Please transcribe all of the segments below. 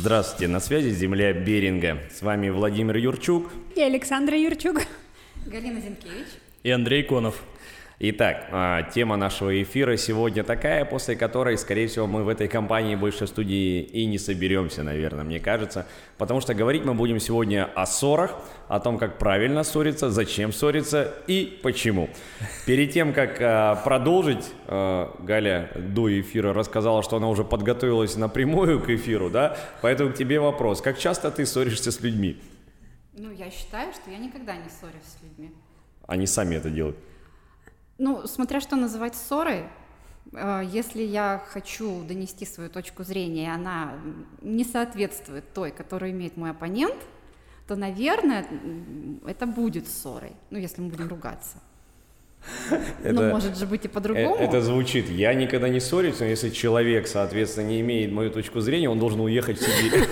Здравствуйте, на связи Земля Беринга. С вами Владимир Юрчук. И Александра Юрчук. Галина Зинкевич. И Андрей Конов. Итак, а, тема нашего эфира сегодня такая, после которой, скорее всего, мы в этой компании больше в студии и не соберемся, наверное, мне кажется. Потому что говорить мы будем сегодня о ссорах, о том, как правильно ссориться, зачем ссориться и почему. Перед тем, как а, продолжить, а, Галя до эфира рассказала, что она уже подготовилась напрямую к эфиру, да? Поэтому к тебе вопрос. Как часто ты ссоришься с людьми? Ну, я считаю, что я никогда не ссорюсь с людьми. Они сами это делают. Ну, смотря что называть ссорой, э, если я хочу донести свою точку зрения, и она не соответствует той, которую имеет мой оппонент, то, наверное, это будет ссорой, ну, если мы будем ругаться. Это, ну, может же быть и по-другому. Это, это звучит. Я никогда не ссорюсь, но если человек, соответственно, не имеет мою точку зрения, он должен уехать в Сибирь.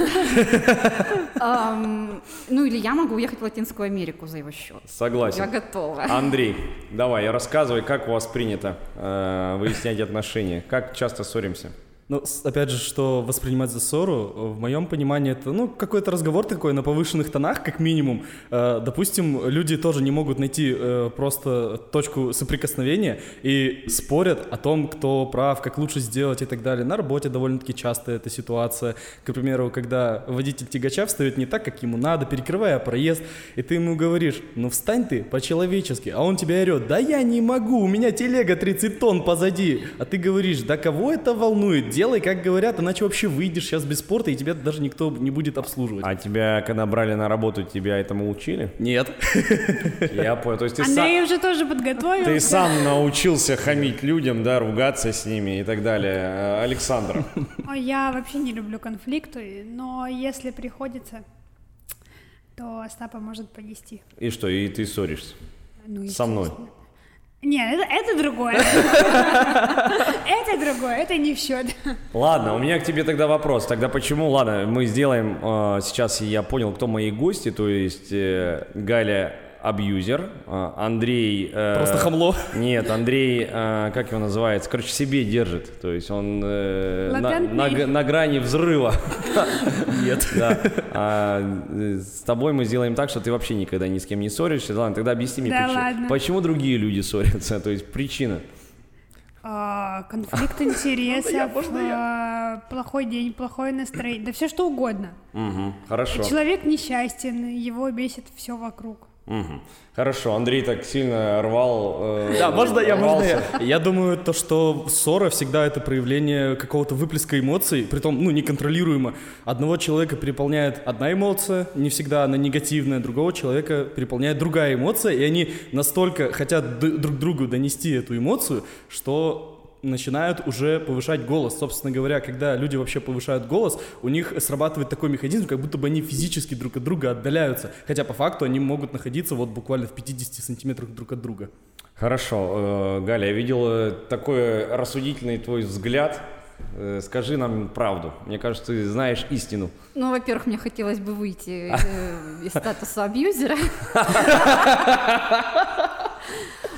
Ну, или я могу уехать в Латинскую Америку за его счет. Согласен. Я готова. Андрей, давай, рассказывай, как у вас принято э, выяснять отношения? Как часто ссоримся? Ну, опять же, что воспринимать за ссору, в моем понимании это, ну, какой-то разговор такой на повышенных тонах, как минимум. Э, допустим, люди тоже не могут найти э, просто точку соприкосновения и спорят о том, кто прав, как лучше сделать и так далее. На работе довольно-таки часто эта ситуация. К примеру, когда водитель тягача встает не так, как ему надо, перекрывая проезд, и ты ему говоришь, ну, встань ты по-человечески, а он тебя орет, да я не могу, у меня телега 30 тонн позади. А ты говоришь, да кого это волнует? Делай, как говорят, иначе вообще выйдешь сейчас без спорта, и тебя даже никто не будет обслуживать. А тебя, когда брали на работу, тебя этому учили? Нет. Я понял. То есть ты Андрей сам... уже тоже подготовился. Ты сам научился хамить людям, да, ругаться с ними и так далее. Э, Александр. Я вообще не люблю конфликты, но если приходится, то Остапа может понести. И что, и ты ссоришься? Ну, Со мной? Нет, это, это другое. Это другое, это не в счет. Ладно, у меня к тебе тогда вопрос. Тогда почему? Ладно, мы сделаем э, сейчас. Я понял, кто мои гости. То есть э, Галя абьюзер, а, Андрей... Э, Просто хамло? Нет, Андрей, э, как его называется, короче, себе держит, то есть он э, на, на, на грани взрыва. Нет. Да. А, с тобой мы сделаем так, что ты вообще никогда ни с кем не ссоришься. Ладно, тогда объясни мне, да почему, ладно. почему другие люди ссорятся, то есть причина. А, конфликт интересов, а, плохой день, плохое настроение, да все что угодно. Угу, хорошо. Человек несчастен, его бесит все вокруг. Угу. Хорошо, Андрей так сильно рвал. Э, да, можно я, можно я? Я думаю, то, что ссора всегда это проявление какого-то выплеска эмоций, притом, ну, неконтролируемо. Одного человека переполняет одна эмоция, не всегда она негативная, другого человека переполняет другая эмоция, и они настолько хотят друг другу донести эту эмоцию, что начинают уже повышать голос. Собственно говоря, когда люди вообще повышают голос, у них срабатывает такой механизм, как будто бы они физически друг от друга отдаляются. Хотя по факту они могут находиться вот буквально в 50 сантиметрах друг от друга. Хорошо. Э, Галя, я видел э, такой рассудительный твой взгляд. Э, скажи нам правду. Мне кажется, ты знаешь истину. Ну, во-первых, мне хотелось бы выйти из статуса абьюзера.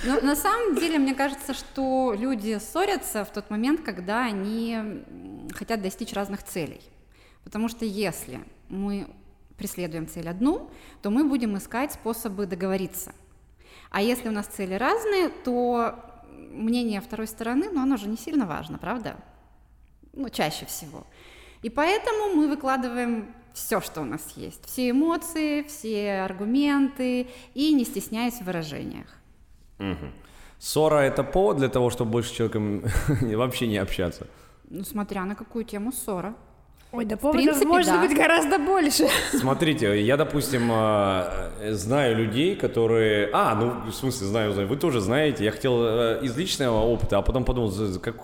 Но на самом деле, мне кажется, что люди ссорятся в тот момент, когда они хотят достичь разных целей. Потому что если мы преследуем цель одну, то мы будем искать способы договориться. А если у нас цели разные, то мнение второй стороны, ну, оно же не сильно важно, правда? Ну, чаще всего. И поэтому мы выкладываем все, что у нас есть, все эмоции, все аргументы, и не стесняясь в выражениях. Угу. Ссора это повод для того, чтобы больше с человеком вообще не общаться? Ну, смотря на какую тему ссора. Ой, да поводов принципе, может да. быть гораздо больше. Смотрите, я, допустим, э, знаю людей, которые... А, ну, в смысле, знаю, знаю. Вы тоже знаете. Я хотел э, из личного опыта, а потом подумал,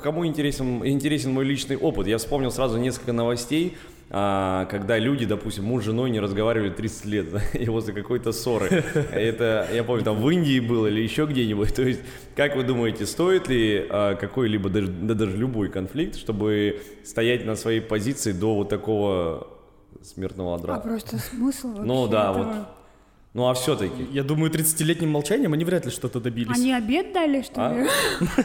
кому интересен, интересен мой личный опыт. Я вспомнил сразу несколько новостей, а, когда люди, допустим, муж с женой не разговаривали 30 лет, и возле какой-то ссоры. Это, я помню, там в Индии было или еще где-нибудь. То есть, как вы думаете, стоит ли а, какой-либо, даже, да даже любой конфликт, чтобы стоять на своей позиции до вот такого смертного одра? А просто смысл вообще Ну да, этого... вот. Ну а все-таки. Я думаю, 30-летним молчанием они вряд ли что-то добились. Они обед дали, что А? ли?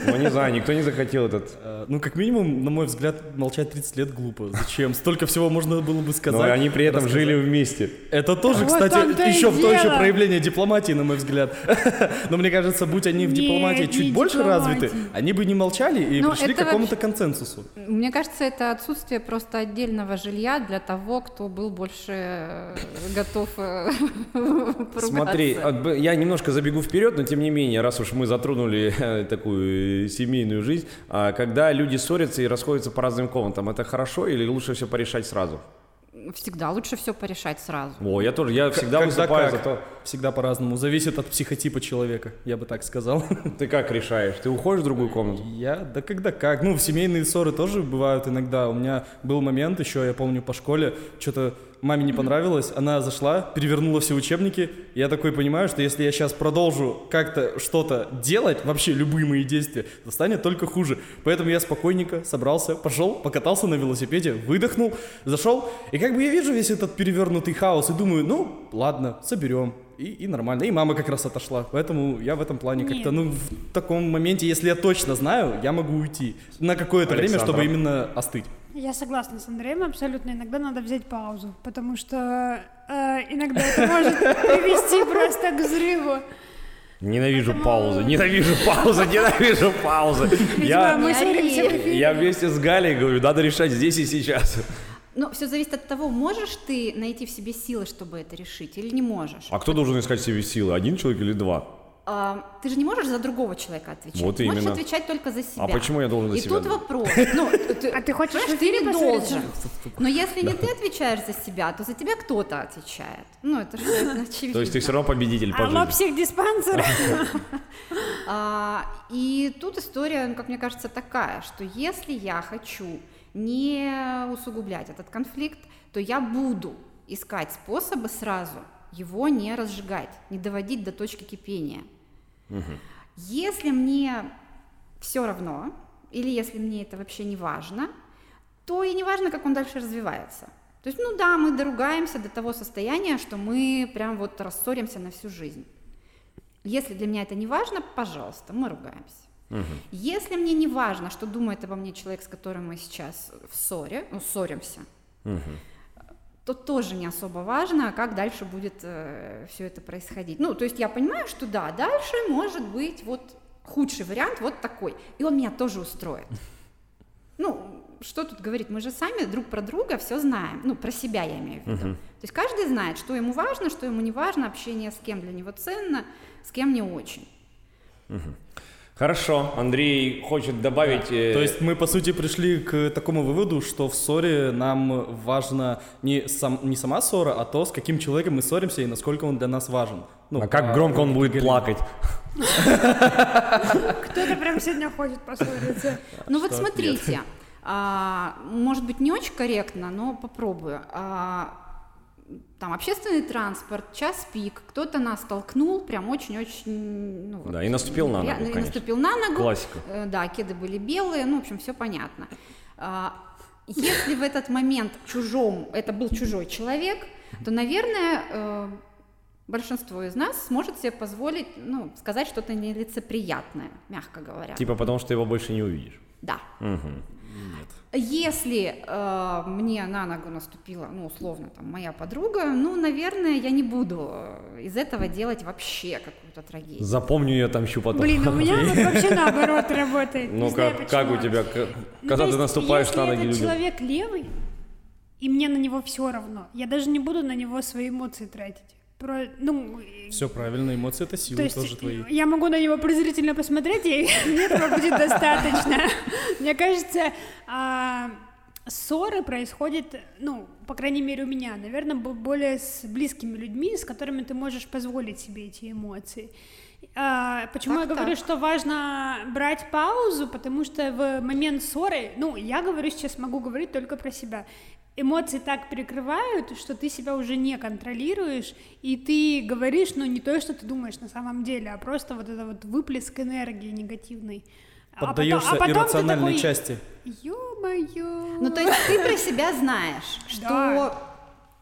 Ну не знаю, никто не захотел этот. Э, Ну, как минимум, на мой взгляд, молчать 30 лет глупо. Зачем? Столько всего можно было бы сказать. Но они при этом рассказать. жили вместе. Это тоже, Вот кстати, еще, то еще проявление дипломатии, на мой взгляд. Но мне кажется, будь они в дипломатии чуть больше дипломатии. развиты, они бы не молчали и Ну, пришли к какому-то консенсусу. Мне кажется, это отсутствие просто отдельного жилья для того, кто был больше э, готов э, поругаться. Смотри, я немножко забегу вперед, но тем не менее, раз уж мы затронули э, такую э, семейную жизнь, а когда люди ссорятся и расходятся по разным комнатам, это хорошо или лучше все порешать сразу? Всегда лучше все порешать сразу. О, я тоже, я всегда Когда выступаю как? за то. Всегда по-разному. Зависит от психотипа человека, я бы так сказал. Ты как решаешь? Ты уходишь в другую комнату? Я, да когда как. Ну, семейные ссоры тоже бывают иногда. У меня был момент еще, я помню, по школе, что-то маме не понравилось, она зашла, перевернула все учебники. Я такой понимаю, что если я сейчас продолжу как-то что-то делать, вообще любые мои действия, то станет только хуже. Поэтому я спокойненько собрался, пошел, покатался на велосипеде, выдохнул, зашел. И как бы я вижу весь этот перевернутый хаос и думаю, ну, ладно, соберем. И, и нормально. И мама как раз отошла. Поэтому я в этом плане Нет. как-то, ну, в таком моменте, если я точно знаю, я могу уйти на какое-то время, Александра. чтобы именно остыть. Я согласна с Андреем абсолютно. Иногда надо взять паузу, потому что э, иногда это может привести просто к взрыву. Ненавижу паузы, ненавижу паузы, ненавижу паузы. Я, я вместе с Галей говорю, надо решать здесь и сейчас. Но все зависит от того, можешь ты найти в себе силы, чтобы это решить, или не можешь. А кто должен искать в себе силы? Один человек или два? А, ты же не можешь за другого человека отвечать. Вот ты можешь именно. отвечать только за себя. А почему я должен за И себя тут отвечать? вопрос. Ну, ты, А ты хочешь ты не должен. Но если не ты отвечаешь за себя, то за тебя кто-то отвечает. Ну, это же очевидно. То есть ты все равно победитель по Алло, жизни. психдиспансер. А, и тут история, ну, как мне кажется, такая, что если я хочу не усугублять этот конфликт, то я буду искать способы сразу его не разжигать, не доводить до точки кипения. Если мне все равно, или если мне это вообще не важно, то и не важно, как он дальше развивается. То есть, ну да, мы доругаемся до того состояния, что мы прям вот рассоримся на всю жизнь. Если для меня это не важно, пожалуйста, мы ругаемся. Если мне не важно, что думает обо мне человек, с которым мы сейчас в ссоре, ну, ссоримся, то тоже не особо важно, как дальше будет все это происходить. Ну, то есть я понимаю, что да, дальше может быть вот худший вариант вот такой, и он меня тоже устроит. Ну, что тут говорить, мы же сами друг про друга все знаем, ну, про себя я имею в виду. То есть каждый знает, что ему важно, что ему не важно, общение с кем для него ценно, с кем не очень. Хорошо, Андрей хочет добавить... э, То есть мы, по сути, пришли к такому выводу, что в ссоре нам важно не, сам, не сама ссора, а то, с каким человеком мы ссоримся и насколько он для нас важен. Ну, а как по- громко он будет плакать? Кто-то прям сегодня ходит поссориться. Ну вот смотрите, а, может быть не очень корректно, но попробую. Там общественный транспорт, час пик, кто-то нас толкнул, прям очень-очень... Ну, вот, Да, и наступил на ногу, и конечно. наступил на ногу. Классика. Э, Да, кеды были белые, ну, в общем, все понятно. А, Если в этот момент чужом, это был чужой человек, то, наверное, э, большинство из нас сможет себе позволить, ну, сказать что-то нелицеприятное, мягко говоря. Типа потому, что его больше не увидишь. Да. Мгм. Если э, мне на ногу наступила, ну, условно, там, моя подруга, ну, наверное, я не буду э, из этого делать вообще какую-то трагедию. Запомню я отомщу потом. Блин, у меня вот вообще наоборот работает. Не Ну знаю, как, как у тебя, Ну, когда ты наступаешь если на ноги этот людям? человек левый, и мне на него все равно, я даже не буду на него свои эмоции тратить. Про, ну, Все правильно, эмоции это силы то есть тоже твои. я могу на него презрительно посмотреть, и мне этого будет достаточно. Мне кажется, а, ссоры происходят, ну, по крайней мере у меня, наверное, бо- более с близкими людьми, с которыми ты можешь позволить себе эти эмоции. А, почему Так, я говорю, так. что важно брать паузу, потому что в момент ссоры, ну, я говорю сейчас, могу говорить только про себя. Эмоции так перекрывают, что ты себя уже не контролируешь, и ты говоришь, ну, не то, что ты думаешь на самом деле, а просто вот это вот выплеск энергии негативной. А потом- Поддаешься а потом ты иррациональной такой, части. Ё-моё. Ну, то есть ты про себя знаешь, что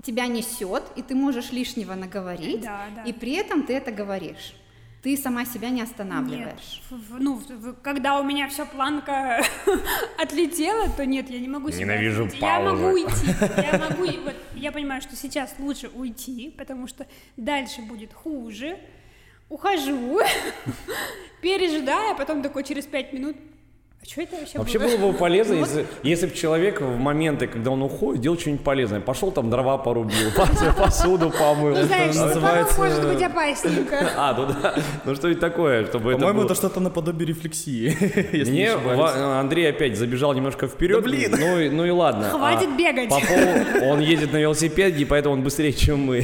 тебя несет, и ты можешь лишнего наговорить, Да, да. и при этом ты это говоришь. Ты сама себя не останавливаешь. Нет, ну, в- в- когда у меня все планка отлетела, то нет, я не могу себя Ненавижу. Я паузы. могу уйти. Я могу, вот, я понимаю, что сейчас лучше уйти, потому что дальше будет хуже. Ухожу, пережидаю, а потом такой через пять минут. А что это вообще, Вообще было? было бы полезно, если, если бы человек в моменты, когда он уходит, делал что-нибудь полезное. Пошел там дрова порубил, пос- посуду помыл. Ну, знаешь, это называется- может быть опасненько. А, ну да. Ну что-нибудь такое, чтобы это По-моему, это что-то наподобие рефлексии. Мне. Ва- Андрей опять забежал немножко вперед. Блин. Ну, и- ну и ладно. Хватит А, бегать. Он ездит на велосипеде, и поэтому он быстрее, чем мы.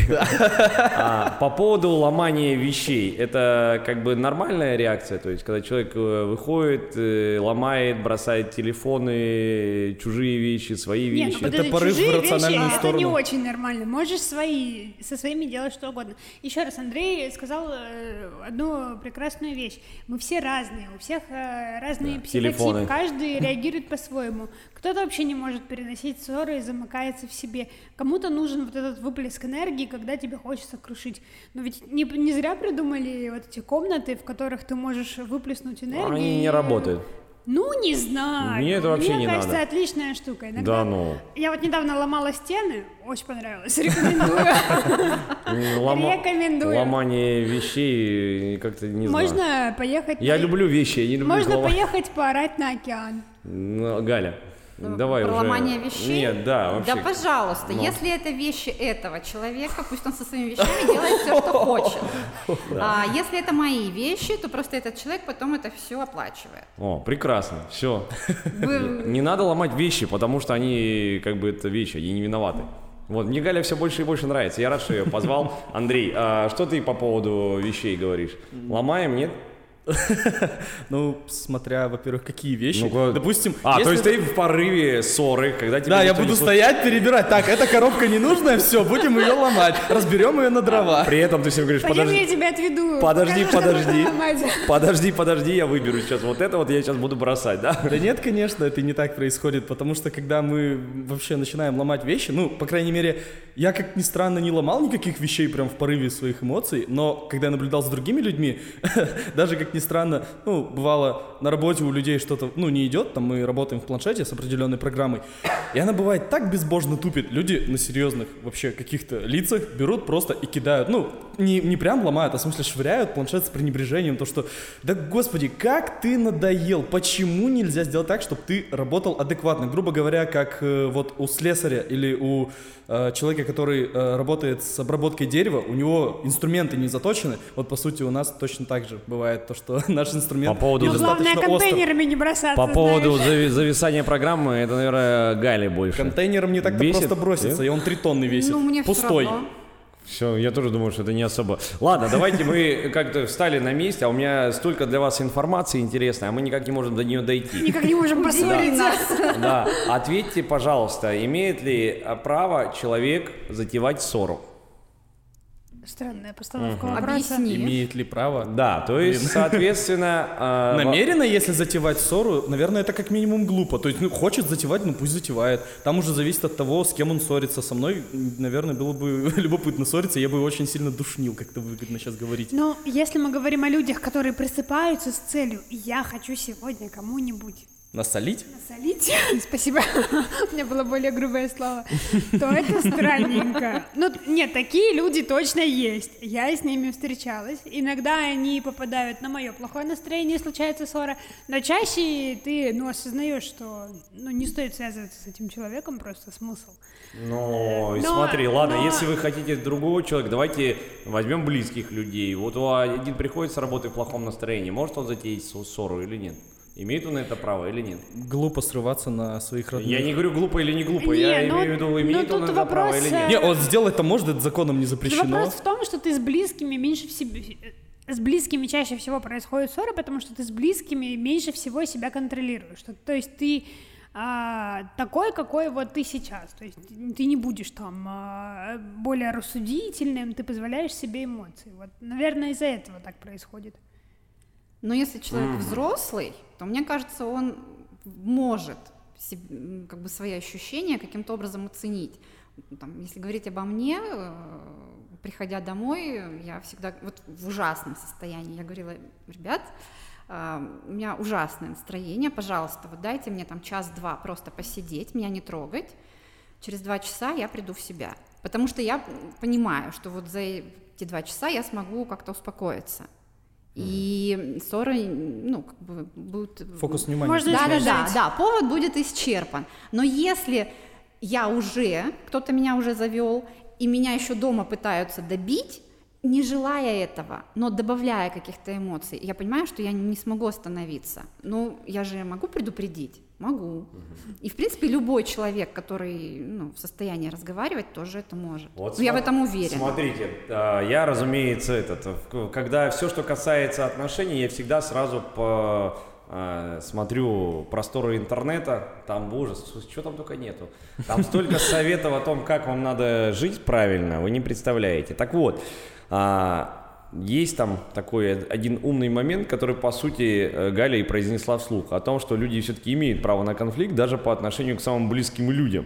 А, по поводу ломания вещей. Это как бы нормальная реакция? То есть, когда человек э, выходит, э, ломает, бросает телефоны, чужие вещи, свои Нет, вещи. ну, вот Это порыв в рациональную вещи, сторону. Это не очень нормально. Можешь свои, со своими делать что угодно. Еще раз, Андрей сказал э, одну прекрасную вещь. Мы все разные, у всех э, разный психотип, телефоны. каждый реагирует по-своему. Кто-то вообще не может переносить ссоры и замыкается в себе. Кому-то нужен вот этот выплеск энергии, когда тебе хочется крушить. Но ведь не, не зря придумали вот эти комнаты, в которых ты можешь выплеснуть энергию. Они не работают. Ну, не знаю. Мне это вообще Мне не кажется, надо. отличная штука. Иногда Да ну. я вот недавно ломала стены, очень понравилось, рекомендую. Рекомендую. Ломание вещей, как-то не знаю. Можно поехать... Я люблю вещи, я не люблю Можно поехать поорать на океан. Ну, Галя, Ну, давай про уже. ломание вещей? Нет, да, вообще. Да, пожалуйста, Ну. если это вещи этого человека, пусть он со своими вещами делает все, что хочет. А если это мои вещи, то просто этот человек потом это все оплачивает. О, прекрасно, все. Не надо ломать вещи, потому что они, как бы, это вещи, они не виноваты. Вот, мне Галя все больше и больше нравится. Я рад, что ее позвал. Андрей, а что ты по поводу вещей говоришь? Ломаем, нет? Ну, смотря, во-первых, какие вещи. Ну-ка. Допустим, А, то есть ты в порыве ссоры, когда тебе Да, я не буду стоять, перебирать. Так, эта коробка ненужная, все, будем ее ломать. Разберем ее на дрова. При этом ты всем говоришь, Пойдем, я подожди, тебя отведу. подожди, подожди, подожди, подожди, я выберу сейчас вот это вот, я сейчас буду бросать, да? Да нет, конечно, это не так происходит, потому что когда мы вообще начинаем ломать вещи, ну, по крайней мере, я, как ни странно, не ломал никаких вещей прям в порыве своих эмоций, но когда я наблюдал за другими людьми, даже, как ни странно, ну, бывало, на работе у людей что-то, ну, не идет, там мы работаем в планшете с определенной программой, и она бывает так безбожно тупит. Люди на серьезных вообще каких-то лицах берут просто и кидают, ну, не, не прям ломают, а в смысле швыряют планшет с пренебрежением, то что, да господи, как ты надоел, почему нельзя сделать так, чтобы ты работал адекватно, грубо говоря, как э, вот у слесаря или у э, человека, который э, работает с обработкой дерева, у него инструменты не заточены, вот по сути у нас точно так же бывает то, что наш инструмент По поводу- Ну, главное, остр. контейнерами не бросаться, По поводу знаешь. зави- зависания программы, это, наверное, Гали больше. Контейнером не так-то Бесит? просто бросится, и он три тонны весит, Ну, мне все пустой. равно. Все, я тоже думаю, что это не особо. Ладно, давайте мы как-то встали на месте, а у меня столько для вас информации интересной, а мы никак не можем до нее дойти. Никак не можем поссориться. нас. Да, ответьте, пожалуйста, имеет ли право человек затевать ссору? Странная постановка вопроса. Объясни. Имеет ли право? Да, то есть, соответственно... во- Намеренно, если затевать ссору, наверное, это как минимум глупо. То есть, ну, хочет затевать, ну пусть затевает. Там уже зависит от того, с кем он ссорится. Со мной, наверное, было бы любопытно ссориться, я бы очень сильно душнил, как-то выгодно сейчас говорить. Но если мы говорим о людях, которые просыпаются с целью «я хочу сегодня кому-нибудь Насолить? насолить», спасибо, у меня было более грубое слово, то это странненько. Ну, нет, такие люди точно есть. Я с ними встречалась. Иногда они попадают на мое плохое настроение, случается ссора, но чаще ты, ну, осознаешь, что, ну, не стоит связываться с этим человеком, просто смысл. Ну, и Но- смотри, ладно, но- если вы хотите другого человека, давайте возьмем близких людей. Вот у один приходит с работы в плохом настроении, может он затеять ссору или нет? Имеет он это право или нет? Глупо срываться на своих родных. Я не говорю глупо или не глупо, Не, я ну- имею в виду, ну, имеет он это право вопрос, или нет. Не, он сделать-то может, это законом не запрещено. Вопрос в том, что ты с близкими меньше всего... С близкими чаще всего происходит ссоры, потому что ты с близкими меньше всего себя контролируешь. То есть ты а, такой, какой вот ты сейчас. То есть ты не будешь там а, более рассудительным, ты позволяешь себе эмоции. Вот, наверное, из-за этого так происходит. Но если человек взрослый, то мне кажется, он может себ- м, как бы свои ощущения каким-то образом оценить. там, если говорить обо мне, э, приходя домой, я всегда вот в ужасном состоянии. Я говорила, ребят, э, у меня ужасное настроение, пожалуйста, вот дайте мне там час-два просто посидеть, меня не трогать. Через два часа я приду в себя. Потому что я понимаю, что вот за эти два часа я смогу как-то успокоиться. И ссоры, ну, как бы будут... Фокус внимания. Можно Да, да, да, да, повод будет исчерпан. Но если я уже, кто-то меня уже завел, и меня еще дома пытаются добить, не желая этого, но добавляя каких-то эмоций, я понимаю, что я не смогу остановиться. Ну, я же могу предупредить? Могу. И, в принципе, любой человек, который ну, в состоянии разговаривать, тоже это может. Вот Ну, я в этом уверена. Смотрите, а, я, разумеется, этот, когда все, что касается отношений, я всегда сразу по а, смотрю просторы интернета, там, боже, что там только нету. Там столько советов о том, как вам надо жить правильно, вы не представляете. Так вот, а, есть там такой один умный момент, который, по сути, э, Галя и произнесла вслух, о том, что люди все-таки имеют право на конфликт даже по отношению к самым близким людям.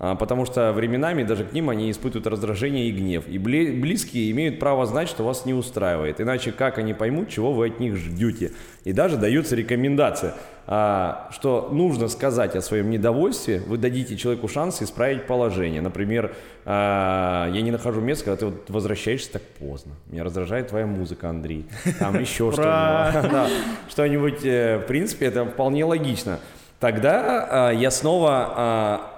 А, Потому что временами даже к ним они испытывают раздражение и гнев. И близкие имеют право знать, что вас не устраивает. Иначе как они поймут, чего вы от них ждете? И даже дается рекомендация, а, что нужно сказать о своем недовольстве, вы дадите человеку шанс исправить положение. Например, а, я не нахожу места, когда ты вот возвращаешься так поздно. Меня раздражает твоя музыка, Андрей. Там еще что-нибудь. Что-нибудь, э, в принципе, это вполне логично. Тогда я снова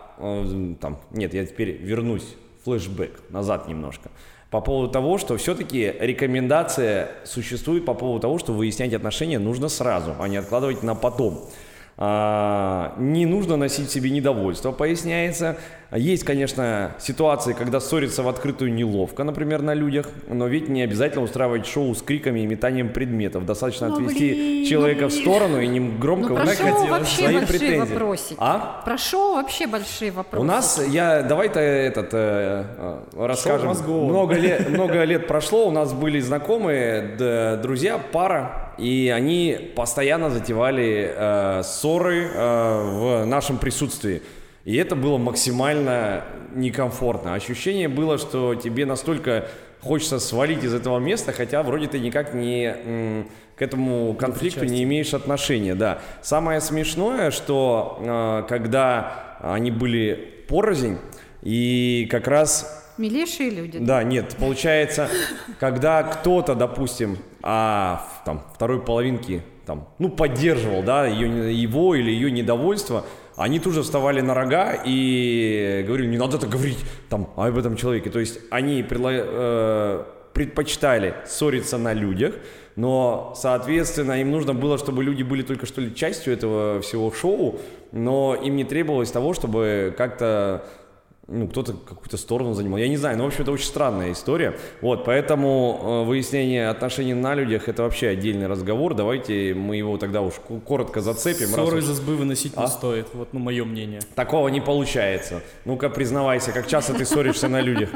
там, нет, я теперь вернусь, флешбэк, назад немножко. По поводу того, что все-таки рекомендация существует по поводу того, что выяснять отношения нужно сразу, а не откладывать на потом. А, не нужно носить в себе недовольство, поясняется. Есть, конечно, ситуации, когда ссориться в открытую неловко, например, на людях, но ведь не обязательно устраивать шоу с криками и метанием предметов. Достаточно Ну, отвести блин, человека ну, в сторону и не громко Ну, про шоу вообще свои большие претензии. вопросики. А? Про шоу вообще большие вопросы. У нас, я, давай-то этот, э, э, расскажем. Много лет, много лет прошло, у нас были знакомые, д- друзья, пара, и они постоянно затевали э, ссоры э, в нашем присутствии. И это было максимально некомфортно. Ощущение было, что тебе настолько хочется свалить из этого места, хотя вроде ты никак не м, к этому конфликту не имеешь отношения, да. Самое смешное, что э, когда они были порознь, и как раз Милейшие люди. да, нет, получается, когда кто-то, допустим, а в там, второй половинки, там, ну, поддерживал, да, ее, его или ее недовольство, они тут же вставали на рога и говорили, не надо так говорить там об этом человеке. То есть они предла- э, предпочитали ссориться на людях, но, соответственно, им нужно было, чтобы люди были только что ли частью этого всего шоу, но им не требовалось того, чтобы как-то ну, кто-то какую-то сторону занимал. Я не знаю, но, в общем, это очень странная история. Вот, поэтому э, выяснение отношений на людях – это вообще отдельный разговор. Давайте мы его тогда уж коротко зацепим. Ссоры уж из избы выносить А? не стоит. Вот, ну, мое мнение. Такого не получается. Ну-ка, признавайся, как часто ты ссоришься на людях?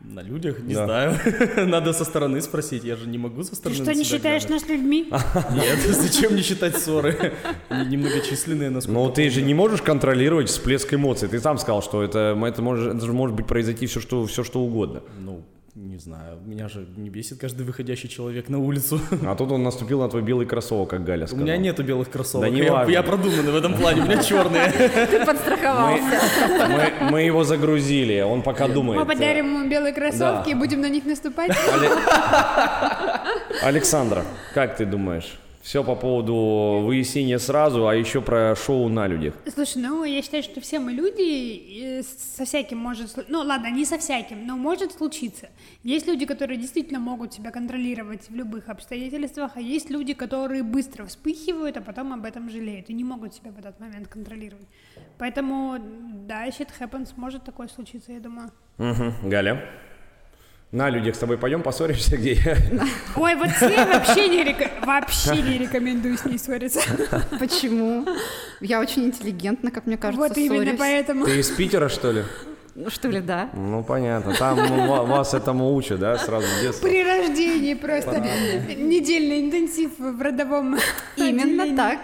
На людях? Не Да. знаю. Надо со стороны спросить. Я же не могу со Ты стороны что, на не считаешь глянуть. нас людьми? Нет, зачем не считать ссоры? Они немногочисленные, насколько Но ты же не можешь контролировать всплеск эмоций. Ты сам сказал, что это, это, может, это же может быть произойти все что, все, что угодно. Ну, не знаю. Меня же не бесит каждый выходящий человек на улицу. А тут он наступил на твой белый кроссовок, как Галя У сказала. меня нету белых кроссовок. Да не я, важно. я продуманный в этом плане, у меня черные. Ты подстраховался. Мы, мы его загрузили, он пока думает. Мы подарим ему белые кроссовки Да. и будем на них наступать. Александра, как ты думаешь? Все по поводу выяснения сразу, а еще про шоу на людях. Слушай, ну я считаю, что все мы люди, со всяким может... Ну ладно, не со всяким, но может случиться. Есть люди, которые действительно могут себя контролировать в любых обстоятельствах, а есть люди, которые быстро вспыхивают, а потом об этом жалеют и не могут себя в этот момент контролировать. Поэтому, да, shit happens, может такое случиться, я думаю. Мгм. Галя? На людях с тобой пойдем поссоримся, где я? Ой, вот с ней вообще не, река- вообще не рекомендую с ней ссориться. Почему? Я очень интеллигентна, как мне кажется, Вот именно ссорюсь. поэтому. Ты из Питера, что ли? Ну что ли, да? Ну, понятно. Там ва- вас этому учат, да, сразу с детства? При рождении просто недельный интенсив в родовом Именно так.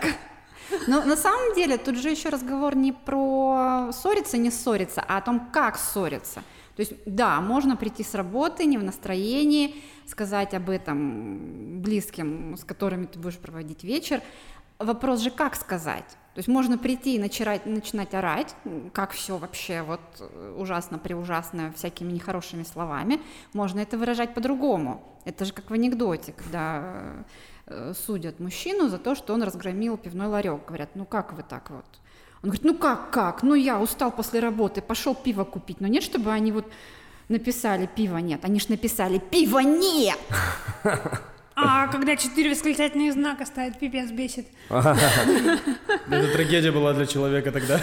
Но на самом деле тут же еще разговор не про ссориться, не ссориться, а о том, как ссориться. То есть, да, можно прийти с работы, не в настроении, сказать об этом близким, с которыми ты будешь проводить вечер. Вопрос же, как сказать? То есть можно прийти и начинать, начинать орать, как все вообще вот э, ужасно, преужасно, всякими нехорошими словами. Можно это выражать по-другому. Это же как в анекдоте, когда э, судят мужчину за то, что он разгромил пивной ларек. Говорят, ну как вы так вот? Он говорит, ну как, как? Ну я устал после работы, пошел пиво купить. Но нет, чтобы они вот написали пиво нет. Они же написали пиво нет! А когда четыре восклицательных знака ставят, пипец бесит. Это трагедия была для человека тогда.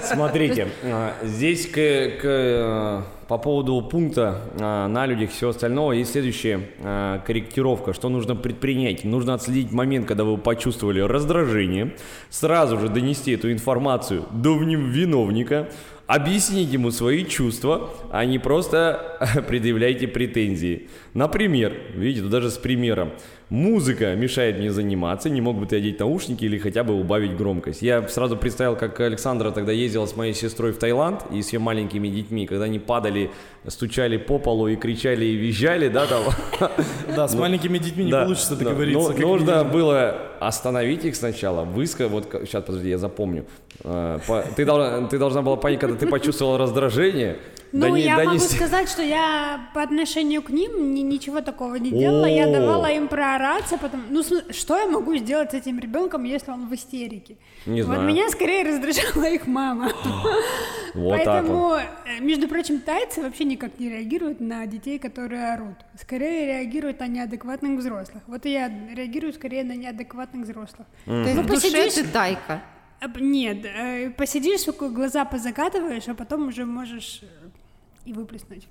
Смотрите, а, здесь к, к, э, по поводу пункта а, на людях и всего остального есть следующая а, корректировка, что нужно предпринять. Нужно отследить момент, когда вы почувствовали раздражение, сразу же донести эту информацию до виновника, объяснить ему свои чувства, а не просто предъявляйте претензии. Например, видите, тут даже с примером. Музыка мешает мне заниматься, не мог бы ты одеть наушники или хотя бы убавить громкость. Я сразу представил, как Александра тогда ездила с моей сестрой в Таиланд и с ее маленькими детьми, когда они падали, стучали по полу и кричали и визжали, да, там. Да, с маленькими детьми не получится договориться. Нужно было остановить их сначала, высказать, вот сейчас, подожди, я запомню. Э, ты должна была понять, когда ты почувствовал раздражение, ну, да я да могу сказать, что я по отношению к ним ни, ничего такого не делала. Я давала им проораться, потом. Ну, что я могу сделать с этим ребенком, если он в истерике? Не вот знаю. меня скорее раздражала их мама. Вот Поэтому, э, между прочим, тайцы вообще никак не реагируют на детей, которые орут. Скорее реагируют на неадекватных взрослых. Вот и я реагирую скорее на неадекватных взрослых. То есть в душе ты тайка? Нет, э, посидишь, глаза позакатываешь, а потом уже можешь и выплеснуть.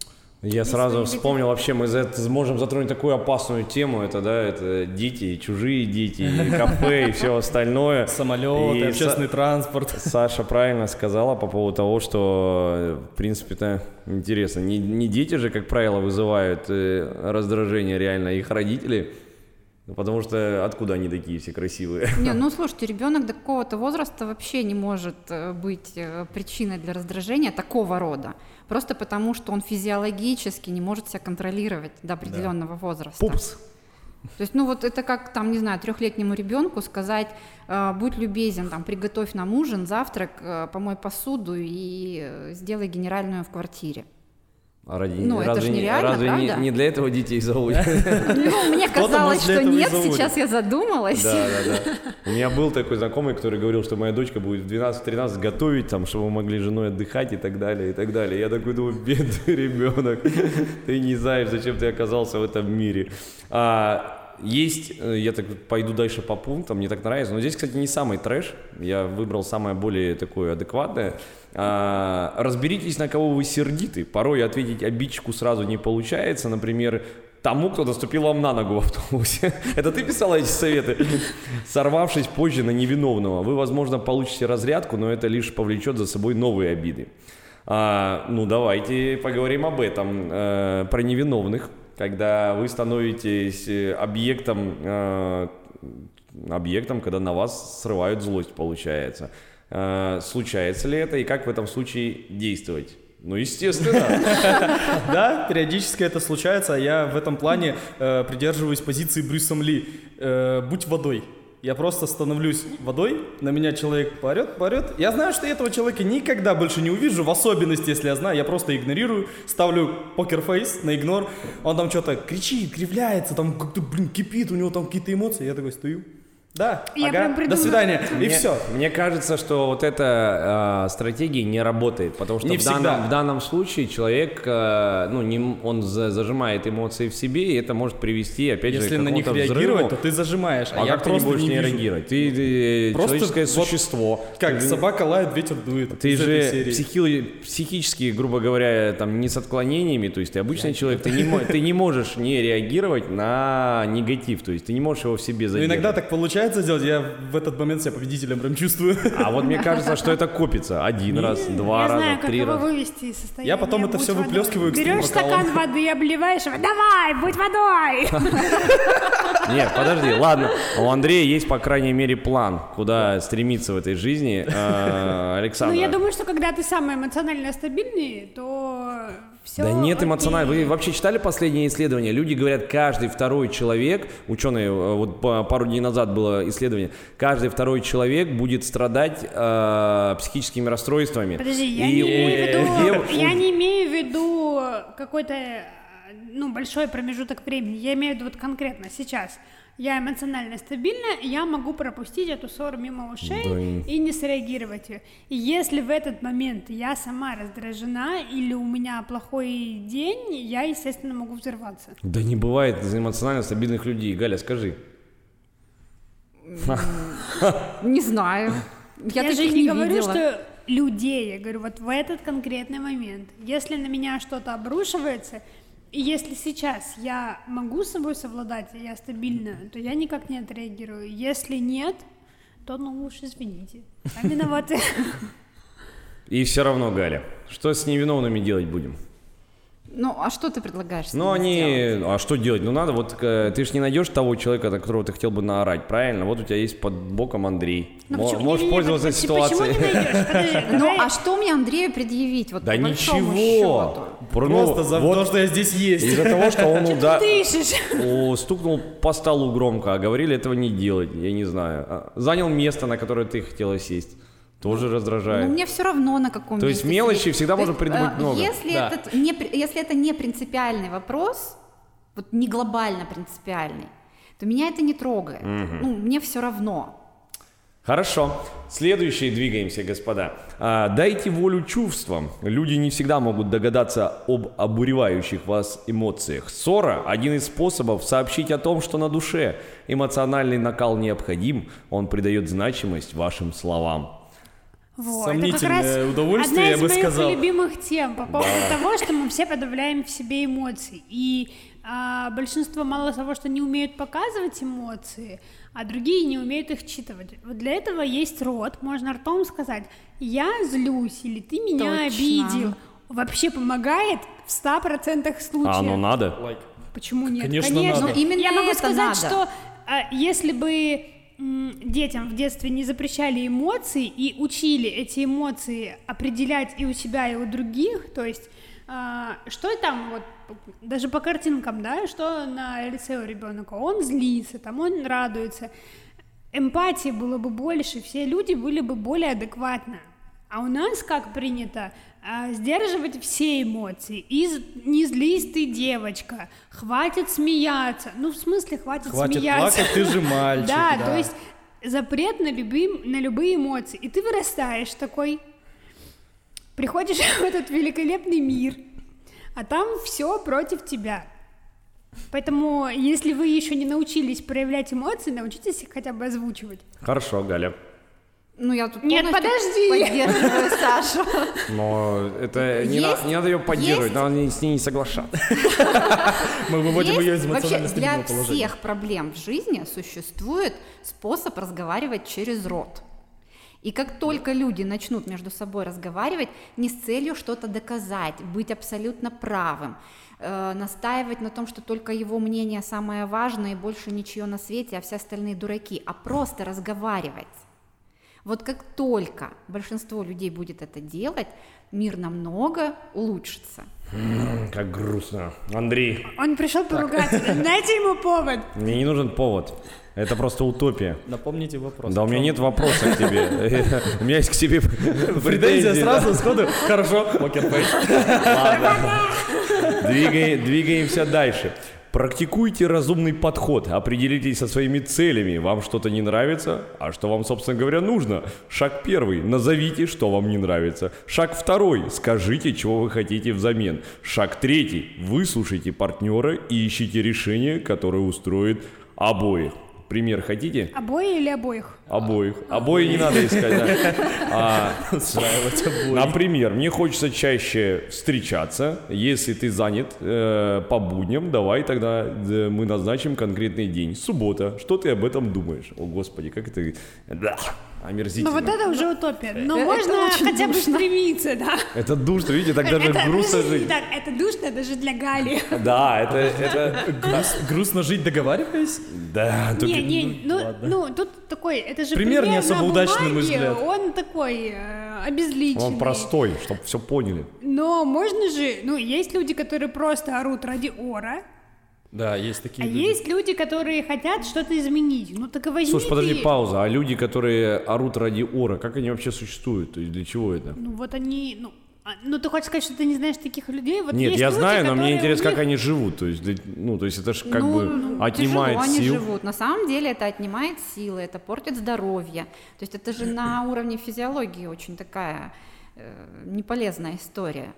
Я сразу вспомнил, вообще мы за, можем затронуть такую опасную тему, это, да, это дети, чужие дети, и кафе и все остальное. Самолеты, и общественный Са- транспорт. Саша правильно сказала по поводу того, что, в принципе-то, интересно, не, не дети же, как правило, вызывают э, раздражение реально, их родители. Ну, потому что откуда они такие все красивые? Не, ну слушайте, ребенок до какого-то возраста вообще не может э, быть э, причиной для раздражения такого рода. Просто потому, что он физиологически не может себя контролировать до определенного да. возраста. Пупс. То есть, ну вот это как, там, не знаю, трехлетнему ребенку сказать, э, будь любезен, там, приготовь нам ужин, завтрак, э, помой посуду и э, сделай генеральную в квартире. А ради, ну, разве, это же нереально, разве правда? Не, не для этого детей зовут? Ну, мне казалось, что нет, сейчас я задумалась. Да, да, да. У меня был такой знакомый, который говорил, что моя дочка будет в 12-13 готовить, там, чтобы мы могли с женой отдыхать и так далее, и так далее. Я такой думаю, бедный ребенок, ты не знаешь, зачем ты оказался в этом мире. А, есть, э, я так пойду дальше по пунктам, мне так нравится, но здесь, кстати, не самый трэш, я выбрал самое более такое адекватное. А, разберитесь, на кого вы сердиты. Порой ответить обидчику сразу не получается. Например, тому, кто наступил вам на ногу в автобусе. Это ты писала эти советы? Сорвавшись позже на невиновного, вы, возможно, получите разрядку, но это лишь повлечет за собой новые обиды. А, ну, давайте поговорим об этом, э, про невиновных, когда вы становитесь э, объектом, э, объектом, когда на вас срывают злость, получается. Э, случается ли это и как в этом случае действовать? Ну, естественно. Да, периодически это случается, а я в этом плане придерживаюсь позиции Брюсом Ли. Будь водой. Я просто становлюсь водой, на меня человек поорет, поорет. Я знаю, что этого человека никогда больше не увижу, в особенности, если я знаю, я просто игнорирую, ставлю покерфейс на игнор, он там что-то кричит, кривляется, там как-то, блин, кипит, у него там какие-то эмоции, я такой стою, да, я ага, прям до свидания, и все. Мне кажется, что вот эта э, стратегия не работает, потому что не в, данном, в данном случае человек, э, ну, не, он за, зажимает эмоции в себе, и это может привести, опять Если же, к на них реагировать, взрыву. то ты зажимаешь, а, а я как просто ты не будешь не, реагировать? Ты, ты просто человеческое вот существо. Как ты, собака лает, ветер дует. Ты же психи, психически, грубо говоря, там не с отклонениями, то есть ты обычный я человек, ты не, ты не можешь не реагировать на негатив, то есть ты не можешь его в себе задержать. Но иногда так получается, получается делать, я в этот момент себя победителем прям чувствую. А вот мне кажется, что это копится. Один раз, два Я раза, знаю, как три его раза. вывести из состояния. Я потом это водой. выплескиваю Берешь стакан воды, обливаешь его, давай, будь водой. Нет, подожди, ладно. У Андрея есть, по крайней мере, план, куда стремиться в этой жизни. Э, Ну, Александр. я думаю, что когда ты самый эмоционально стабильный, то все. Да нет эмоционально. Вы вообще читали последние исследования? Люди говорят, каждый второй человек, ученые, э, вот па- пару дней назад было исследование, каждый второй человек будет страдать э, психическими расстройствами. Подожди, я И не у- имею в виду, я не имею в виду какой-то, э, ну, большой промежуток времени. Я имею в виду вот конкретно сейчас. Я эмоционально стабильна, и я могу пропустить эту ссору мимо ушей Да и- не среагировать ее. И если в этот момент я сама раздражена или у меня плохой день, я, естественно, могу взорваться. Да не бывает эмоционально стабильных людей. Галя, скажи. Не знаю. Я, Я, же таких не, не говорю, видела. что людей, я говорю, вот в этот конкретный момент. Если на меня что-то обрушивается, и если сейчас я могу с собой совладать, я стабильна, то я никак не отреагирую. Если нет, то ну уж извините. А виноваты. И все равно, Галя, что с невиновными делать будем? Ну, а что ты предлагаешь? Ну, они... сделать? А что делать? Ну, надо вот... Ты же не найдешь того человека, на которого ты хотел бы наорать, правильно? Вот у тебя есть под боком Андрей. Ну, Мо- почему- Можешь не-не-не, пользоваться почему- Почему ситуацией. не найдешь? Подожди, Ну, а что мне Андрею предъявить? Вот Да ничего. ну, Просто за вот то, что я здесь есть. Из-за того, что он уда-. О, стукнул по столу громко, а говорили этого не делать, я не знаю. А, Занял место, на которое ты хотела сесть. Тоже раздражает. Ну, мне все равно на каком То есть мелочи сидеть. всегда То можно есть, придумать э, много. Если, Да. этот не, если это не принципиальный вопрос, вот не глобально принципиальный, то меня это не трогает. Ну, мне все равно. Хорошо. Следующие двигаемся, господа. А, дайте волю чувствам. Люди не всегда могут догадаться об обуревающих вас эмоциях. Ссора – один из способов сообщить о том, что на душе. Эмоциональный накал необходим, он придает значимость вашим словам. Вот, Сомнительное это как раз удовольствие, одна я из бы моих сказал. любимых тем по поводу того, что мы все подавляем в себе эмоции. И а, большинство мало того, что не умеют показывать эмоции, а другие не умеют их читывать. Вот для этого есть рот, можно ртом сказать «я злюсь» или «ты меня Точно. обидел». Вообще помогает в 100% случаев. А оно надо? Почему нет? Конечно, надо. Ну, именно Я могу сказать, надо. что а, если бы детям в детстве не запрещали эмоции и учили эти эмоции определять и у себя, и у других, то есть а, что там вот даже по картинкам, да, что на лице у ребенка, он злится, там он радуется, эмпатии было бы больше, все люди были бы более адекватны. А у нас как принято сдерживать все эмоции. И не злись ты, девочка, хватит смеяться. Ну, в смысле, хватит, Хватит смеяться. плакать, ты же мальчик. Да, то есть запрет на, любым, на любые эмоции. И ты вырастаешь такой, приходишь в этот великолепный мир, а там все против тебя. Поэтому, если вы еще не научились проявлять эмоции, научитесь их хотя бы озвучивать. Хорошо, Галя. Ну, я тут Нет, подожди. поддерживаю Сашу. Но это не, Есть- на- не надо ее поддерживать, есть- надо с ней не соглашаться. Мы выводим ее из Есть вообще эмоционально для положения. всех проблем в жизни существует способ разговаривать через рот. И как только люди начнут между собой разговаривать не с целью что-то доказать, быть абсолютно правым, э, настаивать на том, что только его мнение самое важное и больше ничего на свете, а все остальные дураки, а просто разговаривать. Вот как только большинство людей будет это делать, мир намного улучшится. Как грустно. Андрей, Он пришел поругаться. Дайте ему повод. мне не нужен повод. Это просто утопия. Напомните вопрос. Да, у меня нет вопроса к тебе. У меня есть к тебе Претензия сразу, сходу. Хорошо, покерфейс. Двигай- Двигаемся дальше. Практикуйте разумный подход, определитесь со своими целями. Вам что-то не нравится, а что вам, собственно говоря, нужно? Шаг первый. Назовите, что вам не нравится. Шаг второй. Скажите, чего вы хотите взамен. Шаг третий. Выслушайте партнера и ищите решение, которое устроит обоих. Пример хотите? Обои или обоих? Обоих. Обои не надо искать. да. А, Устраивать обои. Например, мне хочется чаще встречаться. Если ты занят э, по будням, давай тогда э, мы назначим конкретный день. Суббота. Что ты об этом думаешь? О, Господи, как это... Да, Ну омерзительно. вот это уже утопия. Но Это можно очень хотя бы душно. стремиться, да. Это душно, видите, так даже это, грустно подожди, жить. Так, это душно даже для Гали. Да, это... это... Грус- грустно жить, договариваясь? Да, только- Не, не, ну, ладно. ну, тут такой, это же Пример не особо на удачный, на мой взгляд. Он такой э, обезличенный. Он простой, чтобы все поняли. Но можно же, ну, есть люди, которые просто орут ради ора, Да, есть а такие люди. есть люди, которые хотят что-то изменить. Ну, так и возьми Слушай, подожди, ты- пауза. А люди, которые орут ради ора, как они вообще существуют? То есть для чего это? Ну, вот они, ну, а, ну, ты хочешь сказать, что ты не знаешь таких людей? Вот Нет, я люди, знаю, но мне интересно, у как них- они живут. То есть, ну, то есть это же как Ну, бы ну, отнимает тяжело они сил. живут. На самом деле это отнимает силы, это портит здоровье. То есть это же на уровне физиологии очень такая э, неполезная история.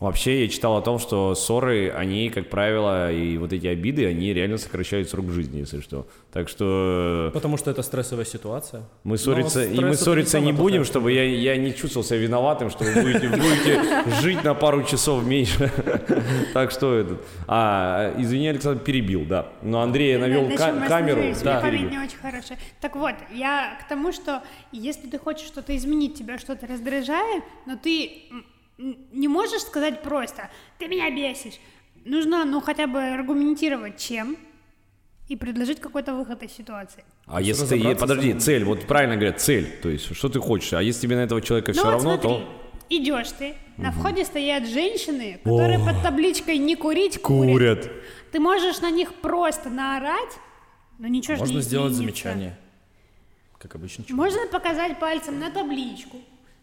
Вообще, я читал о том, что ссоры, они, как правило, и вот эти обиды, они реально сокращают срок жизни, если что. Так что Потому что это стрессовая ситуация. мы ссориться, и мы ссориться не будем, чтобы я, я не чувствовал себя виноватым, что вы будете, будете жить на пару часов меньше. Так что это... А, извини, Александр, перебил, да. Но Андрей навел камеру. Да, память не очень хорошая. Так вот, я к тому, что если ты хочешь что-то изменить, тебя что-то раздражает, но ты не можешь сказать просто «ты меня бесишь». Нужно, ну, хотя бы аргументировать чем и предложить какой-то выход из ситуации. А если ты, подожди, цель, вот правильно говорят, цель, то есть что ты хочешь, а если тебе на этого человека все ну, вот равно, смотри, то... идешь ты, на входе стоят женщины, которые под табличкой «не курить» курят. Курят. Ты можешь на них просто наорать, но ничего Можно не сделать изменится. замечание. Как обычно. Можно показать пальцем на табличку,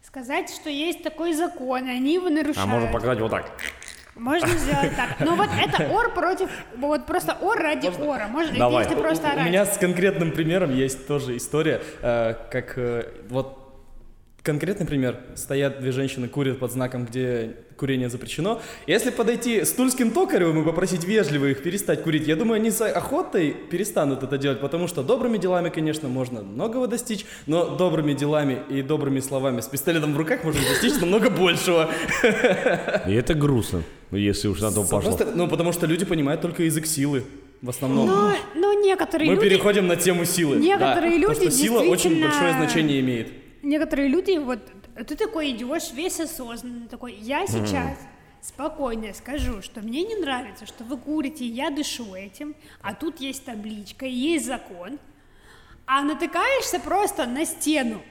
сказать, что есть такой закон, и они его нарушают. А можно показать вот так. Можно сделать так. Но вот это ор против, вот просто ор ради ора. Можно, Давай. если просто У орать. меня с конкретным примером есть тоже история, э, как э, вот конкретный пример. Стоят две женщины, курят под знаком, где курение запрещено. Если подойти с Тульским Токаревым и попросить вежливо их перестать курить, я думаю, они с охотой перестанут это делать, потому что добрыми делами, конечно, можно многого достичь, но добрыми делами и добрыми словами с пистолетом в руках можно достичь намного большего. И это грустно, если уж на то пошло. Ну, потому что люди понимают только язык силы в основном. Но, но некоторые Мы люди, переходим на тему силы. Некоторые Да, люди потому что сила очень большое значение имеет. Некоторые люди, вот ты такой идешь весь осознанный, такой, я сейчас спокойно скажу, что мне не нравится, что вы курите, я дышу этим, а тут есть табличка, есть закон, а натыкаешься просто на стену.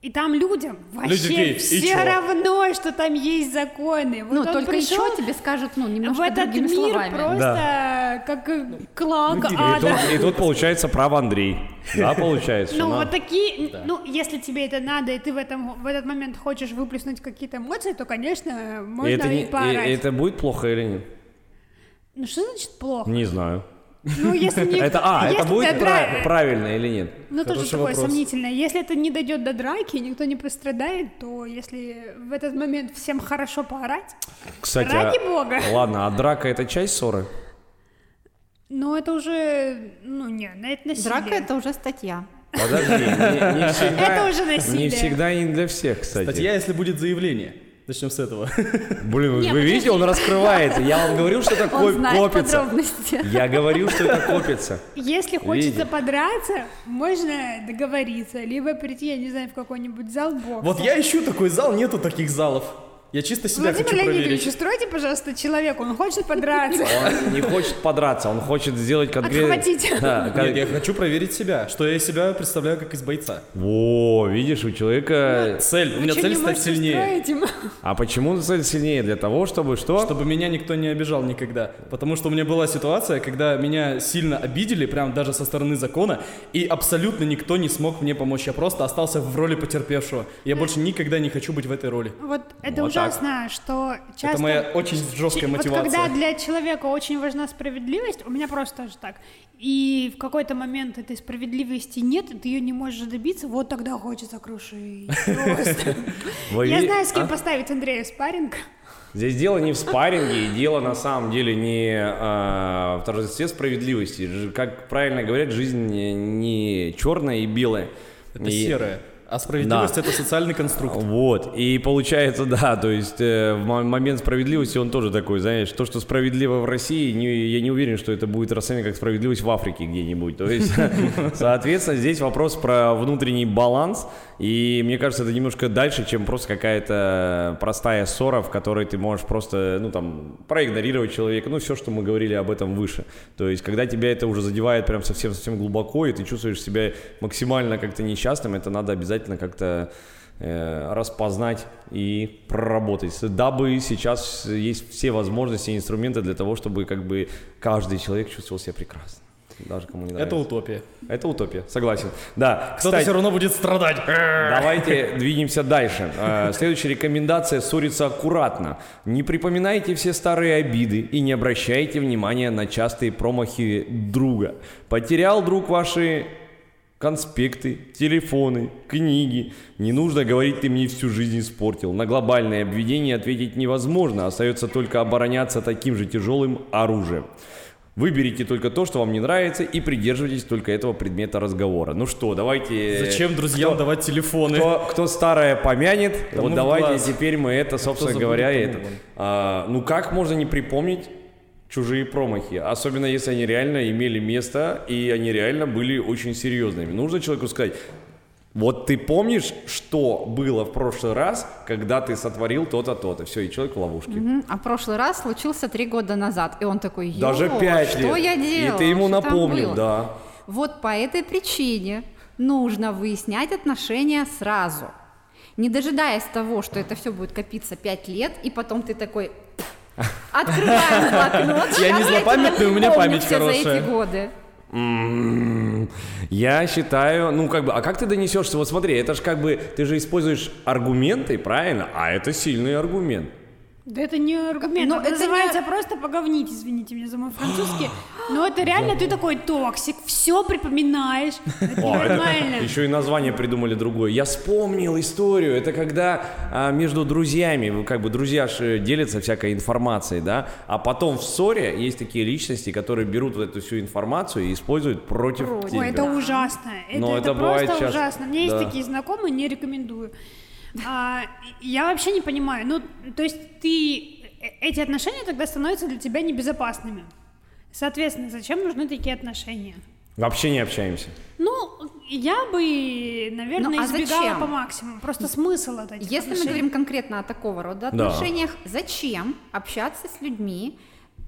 И там людям вообще такие, «И все чё?» равно, что там есть законы. Вот ну, он только пришел еще тебе скажут, ну, в немножко этот другими мир словами. просто как э, кланг И ада. тут, и тут получается прав Андрей. Да, получается. Ну, вот такие, ну, если тебе это надо, и ты в, этом, в этот момент хочешь выплеснуть какие-то эмоции, то, конечно, можно И и, это, и- поорать. и это будет плохо или нет? Ну, что значит плохо? Не знаю. Ну, если не... Это, а, если это будет правильно или нет? Ну, тоже такое вопрос. сомнительное. Если это не дойдет до драки, никто не пострадает, то если в этот момент всем хорошо поорать, Кстати, Ради а- бога. Ладно, а драка это часть ссоры? ну, это уже, ну, не, на это насилие. Драка это уже статья. Подожди, не, не всегда. Это уже насилие. Не всегда и не для всех, кстати. Статья, если будет заявление. Начнем с этого. Блин, Не, вы видите, он раскрывается. Я вам говорил, что это Он ко- знает копится. подробности. Я говорил, что это копится. Если хочется Видите? подраться, можно договориться, либо прийти, я не знаю, в какой-нибудь зал бокса. Вот я ищу такой зал, нету таких залов. Я чисто себя Владимир хочу Леонидович, проверить. устройте, пожалуйста, человеку, он хочет подраться. Он не хочет подраться, он хочет сделать конкретно... Отхватить. Да, кон- Нет, я хочу проверить себя, что я из себя представляю как из бойца. Во, видишь, у человека... Цель, у меня цель не стать сильнее. А почему цель сильнее? Для того, чтобы что? Чтобы меня никто не обижал никогда. Потому что у меня была ситуация, когда меня сильно обидели, прям даже со стороны закона, и абсолютно никто не смог мне помочь. Я просто остался в роли потерпевшего. Я больше никогда не хочу быть в этой роли. Вот это Вот уже согласна, что часто... Это моя очень жесткая Чи- Вот мотивация. когда для человека очень важна справедливость, у меня просто тоже так, и в какой-то момент этой справедливости нет, и ты ее не можешь добиться, вот тогда хочется крушить. Я знаю, с кем а? поставить Андрея в спарринг. Здесь дело не в спарринге, и дело на самом деле не а, в торжестве справедливости. Как правильно говорят, жизнь не, черная и белая. Это И- серое. А справедливость это социальный конструкт. Вот, и получается, да, то есть э, в мо- момент справедливости он тоже такой, знаешь, то, что справедливо в России, не- я не уверен, что это будет расценивать как справедливость в Африке где-нибудь. То есть, соответственно, здесь вопрос про внутренний баланс, и мне кажется, это немножко дальше, чем просто какая-то простая ссора, в которой ты можешь просто, ну, там, проигнорировать человека, ну, все, что мы говорили об этом выше. То есть, когда тебя это уже задевает прям совсем-совсем глубоко, и ты чувствуешь себя максимально как-то несчастным, это надо обязательно как-то э, распознать и проработать, дабы сейчас есть все возможности и инструменты для того, чтобы как бы каждый человек чувствовал себя прекрасно. Даже кому не нравится. Это утопия. Это утопия, согласен. Да, Кто-то кстати, все равно будет страдать. Давайте двинемся дальше. Э, Следующая рекомендация – ссориться аккуратно. Не припоминайте все старые обиды и не обращайте внимания на частые промахи друга. Потерял друг ваши конспекты, телефоны, книги. Не нужно говорить, ты мне всю жизнь испортил. На глобальное обвинение ответить невозможно, остается только обороняться таким же тяжелым оружием. Выберите только то, что вам не нравится, и придерживайтесь только этого предмета разговора. Ну что, давайте... Зачем друзьям Кто- давать телефоны? кто, кто старое помянет, Тому вот в давайте глаз. теперь мы это, собственно забудет, говоря, это. А, ну как можно не припомнить чужие промахи, особенно если они реально имели место и они реально были очень серьезными. Нужно человеку сказать, вот ты помнишь, что было в прошлый раз, когда ты сотворил то-то, то-то. Все, и человек в ловушке. Мгм. А прошлый раз случился три года назад, и он такой, «Йо, Даже пять что лет. я делал? И ты ему Что напомнил, было?» да. Вот по этой причине нужно выяснять отношения сразу, не дожидаясь того, что это все будет копиться пять лет, и потом ты такой открываем блокнот. Я не «Щас злопамятный, у меня память ... хорошая». эти годы. М, Я считаю, ну как бы, а как ты относишься? Вот смотри, это же как бы, ты же используешь аргументы, правильно? А это сильный аргумент. Да это не аргумент, Но это, это называется просто поговнить, извините меня за мой французский. Но это реально ты такой токсик, все припоминаешь. Это нормально. еще и название придумали другое. Я вспомнил историю. Это когда а, между друзьями, ну, как бы друзья ж делятся всякой информацией, да, а потом в ссоре есть такие личности, которые берут вот эту всю информацию и используют против Против. тебя. Ой, это ужасно. Это, Но это это бывает просто часто. ужасно. У меня есть Да. такие знакомые, не рекомендую. А, я вообще не понимаю. Ну, то есть ты э, эти отношения тогда становятся для тебя небезопасными. Соответственно, зачем нужны такие отношения? Вообще не общаемся. Ну, я бы, наверное, Ну, а избегала зачем? по максимуму. Просто смысл от этих Если мы отношений. говорим конкретно о такого рода Да. отношениях, зачем общаться с людьми,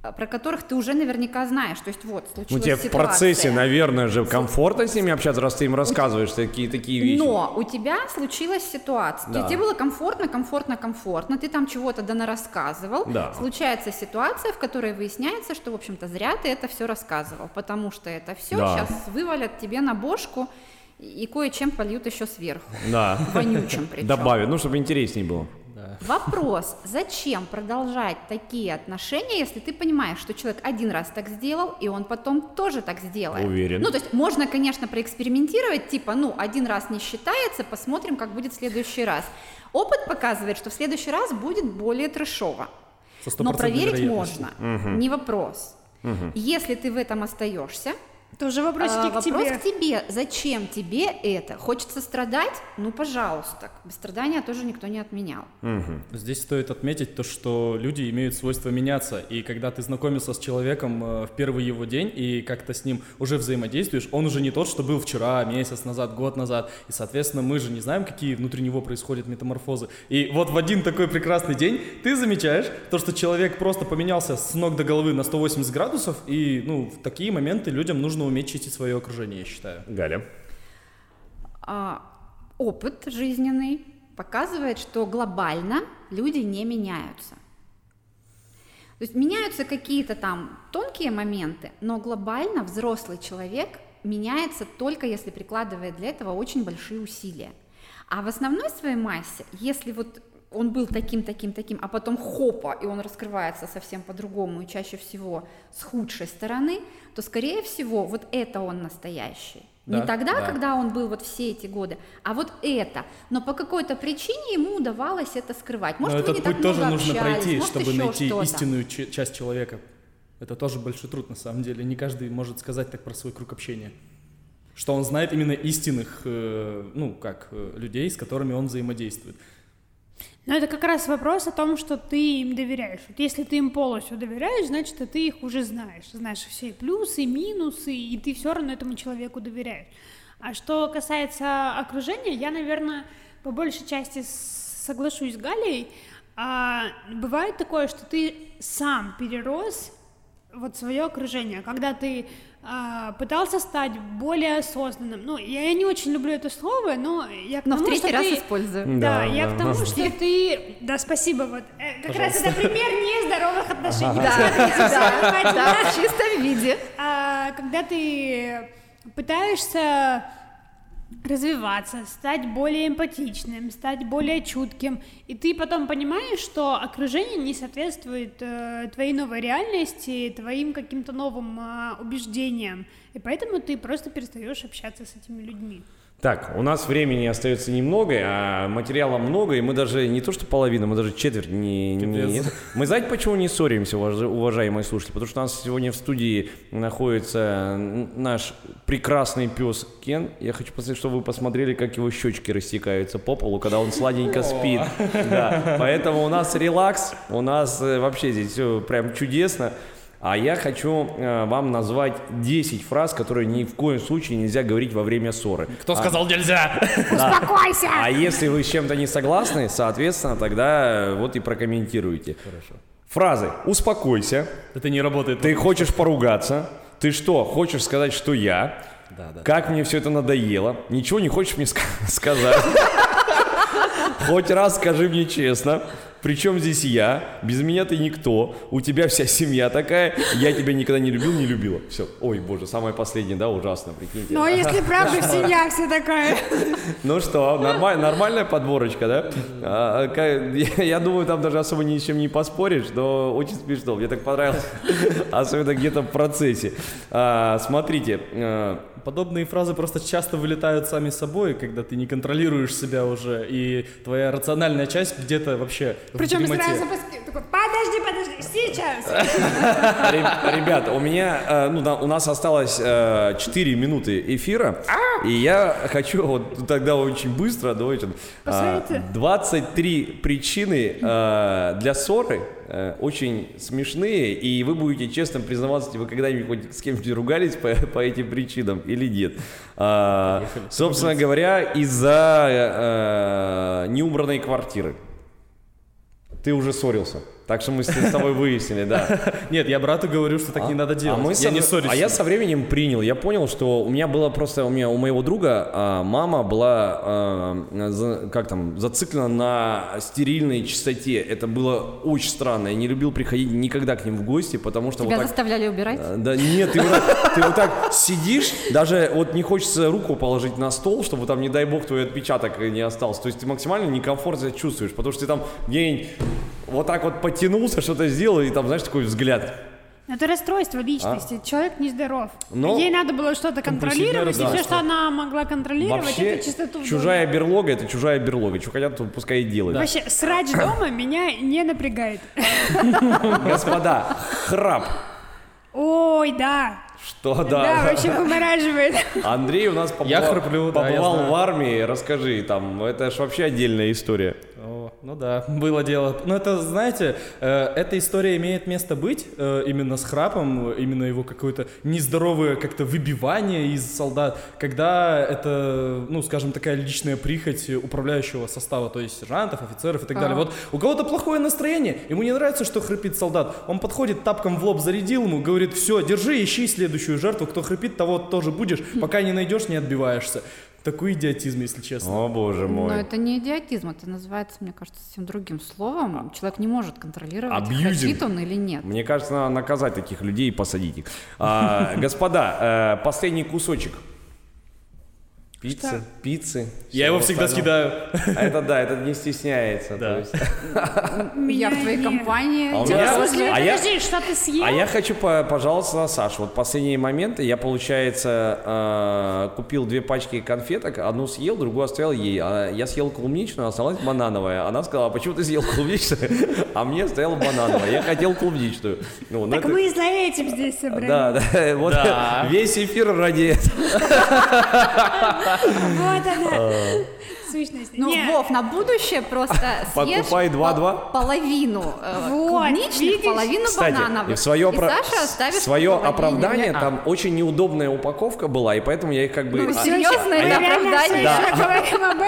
про которых ты уже наверняка знаешь? То есть вот, случилась Ну, тебе в ситуация. процессе, наверное, же комфортно с ними общаться, раз ты им рассказываешь такие, такие вещи. Но у тебя случилась ситуация. Да. Тебе было комфортно, комфортно, комфортно. Ты там чего-то да рассказывал. Да. Случается ситуация, в которой выясняется, что, в общем-то, зря ты это все рассказывал, потому что это все Да. сейчас вывалят тебе на бошку и кое-чем польют еще сверху. Да. Вонючим причем. Добавить, ну, чтобы интересней было. Вопрос, зачем продолжать такие отношения, если ты понимаешь, что человек один раз так сделал, и он потом тоже так сделает? Уверен. Ну, то есть можно, конечно, проэкспериментировать, типа, ну, один раз не считается, посмотрим, как будет в следующий раз. Опыт показывает, что в следующий раз будет более трэшово. Со Но проверить можно, не вопрос. Если ты в этом остаешься, Тоже вопросики а, к вопрос тебе. к тебе. Зачем тебе это? Хочется страдать? Ну, пожалуйста. Без страдания тоже никто не отменял. Здесь стоит отметить то, что люди имеют свойство меняться, и когда ты знакомился с человеком э, в первый его день и как-то с ним уже взаимодействуешь, он уже не тот, что был вчера, месяц назад, год назад, и, соответственно, мы же не знаем, какие внутри него происходят метаморфозы. И вот в один такой прекрасный день ты замечаешь то, что человек просто поменялся с ног до головы на 180 градусов, и, ну, в такие моменты людям нужно уметь чистить свое окружение, я считаю. Галя. А, опыт жизненный показывает, что глобально люди не меняются. То есть меняются какие-то там тонкие моменты, но глобально взрослый человек меняется только если прикладывает для этого очень большие усилия. А в основной своей массе, если вот он был таким, таким, таким, а потом хопа, и он раскрывается совсем по-другому, и чаще всего с худшей стороны, то, скорее всего, вот это он настоящий. Не Да, тогда, да. когда он был вот все эти годы, а вот это. Но по какой-то причине ему удавалось это скрывать. Может, Но этот не так путь тоже нужно общались, пройти, может, чтобы найти что-то. истинную часть человека. Это тоже большой труд, на самом деле. Не каждый может сказать так про свой круг общения. Что он знает именно истинных, э, ну, как, э, людей, с которыми он взаимодействует. Но это как раз вопрос о том, что ты им доверяешь. Вот если ты им полностью доверяешь, значит, ты их уже знаешь. Знаешь все плюсы, минусы, и ты все равно этому человеку доверяешь. А что касается окружения, я, наверное, по большей части соглашусь с Галей. А, бывает такое, что ты сам перерос вот свое окружение, когда ты пытался стать более осознанным. Ну, я, не очень люблю это слово, но я к Но в тому, третий что раз ты- использую. да, Да, я да. к тому, что ты... Да, спасибо, вот. э, Как раз это пример нездоровых отношений. Да, да, в чистом виде. А, Когда ты пытаешься развиваться, стать более эмпатичным, стать более чутким, и ты потом понимаешь, что окружение не соответствует э, твоей новой реальности, твоим каким-то новым а, убеждениям, и поэтому ты просто перестаешь общаться с этими людьми. Так, у нас времени остается немного, а материала много, и мы даже не то что половину, мы даже четверть не... не- Капец. Мы знаете, почему не ссоримся, уваж- уважаемые слушатели? Потому что у нас сегодня в студии находится наш прекрасный пес Кен. Я хочу посмотреть, чтобы вы посмотрели, как его щечки растекаются по полу, когда он сладенько спит. Да, поэтому у нас релакс, у нас э, вообще здесь все прям чудесно. А я хочу э, вам назвать 10 фраз, которые ни в коем случае нельзя говорить во время ссоры. Кто сказал нельзя? Успокойся! А если вы с чем-то не согласны, соответственно, тогда э, вот и прокомментируйте. Хорошо. Фразы «Успокойся», Это не работает. «Ты хочешь поругаться», «Ты что, хочешь сказать, что я?» Да, да. «Как мне все это надоело?» «Ничего не хочешь мне ска- сказать?» «Хоть раз скажи мне честно». Причем здесь я? Без меня ты никто. У тебя вся семья такая. Я тебя никогда не любил, не любила. Все. Ой, боже, самое последнее, да, ужасно, прикиньте. Но если правда семья вся такая... Ну что, нормаль- нормальная подборочка, да? А, я, думаю, там даже особо ни с чем не поспоришь, но очень смешно. Мне так понравилось, особенно где-то в процессе. А, смотрите, э, Подобные фразы просто часто вылетают сами собой, когда ты не контролируешь себя уже, и твоя рациональная часть где-то вообще в Причем дремоте. сразу такой, подожди, подожди, сейчас. ре- ребята, у меня, э, ну, у нас осталось э, 4 минуты эфира, и я хочу вот тогда очень быстро, давайте, а, Посмотрите. 23 причины э, для ссоры, э, очень смешные, и вы будете честно признаваться, вы когда-нибудь хоть с кем-нибудь ругались по, по этим причинам или нет. А, собственно говоря, из-за э, неубранной квартиры. Ты уже ссорился. Так что мы с тобой выяснили, да. Нет, я брату говорю, что так не надо делать. А, мы я со- не ссорюсь. а я со временем принял. Я понял, что у меня было просто у меня у моего друга а, мама была а, за- как там зациклена на стерильной чистоте. Это было очень странно. Я не любил приходить никогда к ним в гости, потому что Тебя вот так. заставляли убирать? А, Да нет, ты вот, так, ты вот так сидишь, даже вот не хочется руку положить на стол, чтобы там, не дай бог, твой отпечаток не остался. То есть ты максимально некомфортно себя чувствуешь, потому что ты там где-нибудь вот так вот потянулся, что-то сделал, и там, знаешь, такой взгляд. Это расстройство личности. Человек нездоров. Но- Ей надо было что-то контролировать, и все, что она могла контролировать, Вообще, это чистоту чужая берлога – это чужая берлога. Что хотят, то пускай и делают. Вообще, срач дома меня не напрягает. Господа, храп. Ой, да. Что, Да, да. вообще вымораживает. Андрей у нас побывал, Я храплю, да, я побывал в армии. Расскажи, там, это ж вообще отдельная история. Ну да, было дело. Но это, знаете, э, эта история имеет место быть э, именно с храпом, именно его какое-то нездоровое как-то выбивание из солдат, когда это, ну, скажем, такая личная прихоть управляющего состава, то есть сержантов, офицеров и так далее. А. Вот у кого-то плохое настроение, ему не нравится, что храпит солдат. Он подходит, тапком в лоб зарядил ему, говорит, все, держи, ищи следующую жертву, кто храпит, того тоже будешь, пока не найдешь, не отбиваешься. Такой идиотизм, если честно. О, боже Но мой. это не идиотизм, это называется, мне кажется, совсем другим словом. Человек не может контролировать, Абьюзинг. храпит он или нет. Мне кажется, надо наказать таких людей и посадить их. А, господа, э, последний кусочек. Пиццы, Что? пиццы. Я его всегда остального. скидаю. А Это да, это не стесняется. Да. Меня в твоей компании. А меня- смысле, а я- подожди, что ты съел? А я хочу по- пожаловаться на Сашу. Вот последние моменты я, получается, э, купил две пачки конфеток, одну съел, другую оставил ей. А я съел клубничную, осталась банановая. Она сказала, а почему ты съел клубничную, а мне оставила банановая. Я хотел клубничную. Ну, ну Так это- мы за этим здесь собрались. Да, да, вот Да. весь эфир ради этого. Вот она. Сущность. Ну, Нет. Вов, на будущее просто съешь Покупай по- два-два. половину э, Вот, клубничных, видишь? половину Кстати, банановых. и в свое, И Саша оставит свое оправдание, А. там очень неудобная упаковка была, и поэтому я их как бы... Ну, а- серьезно, Мы это реально оправдание.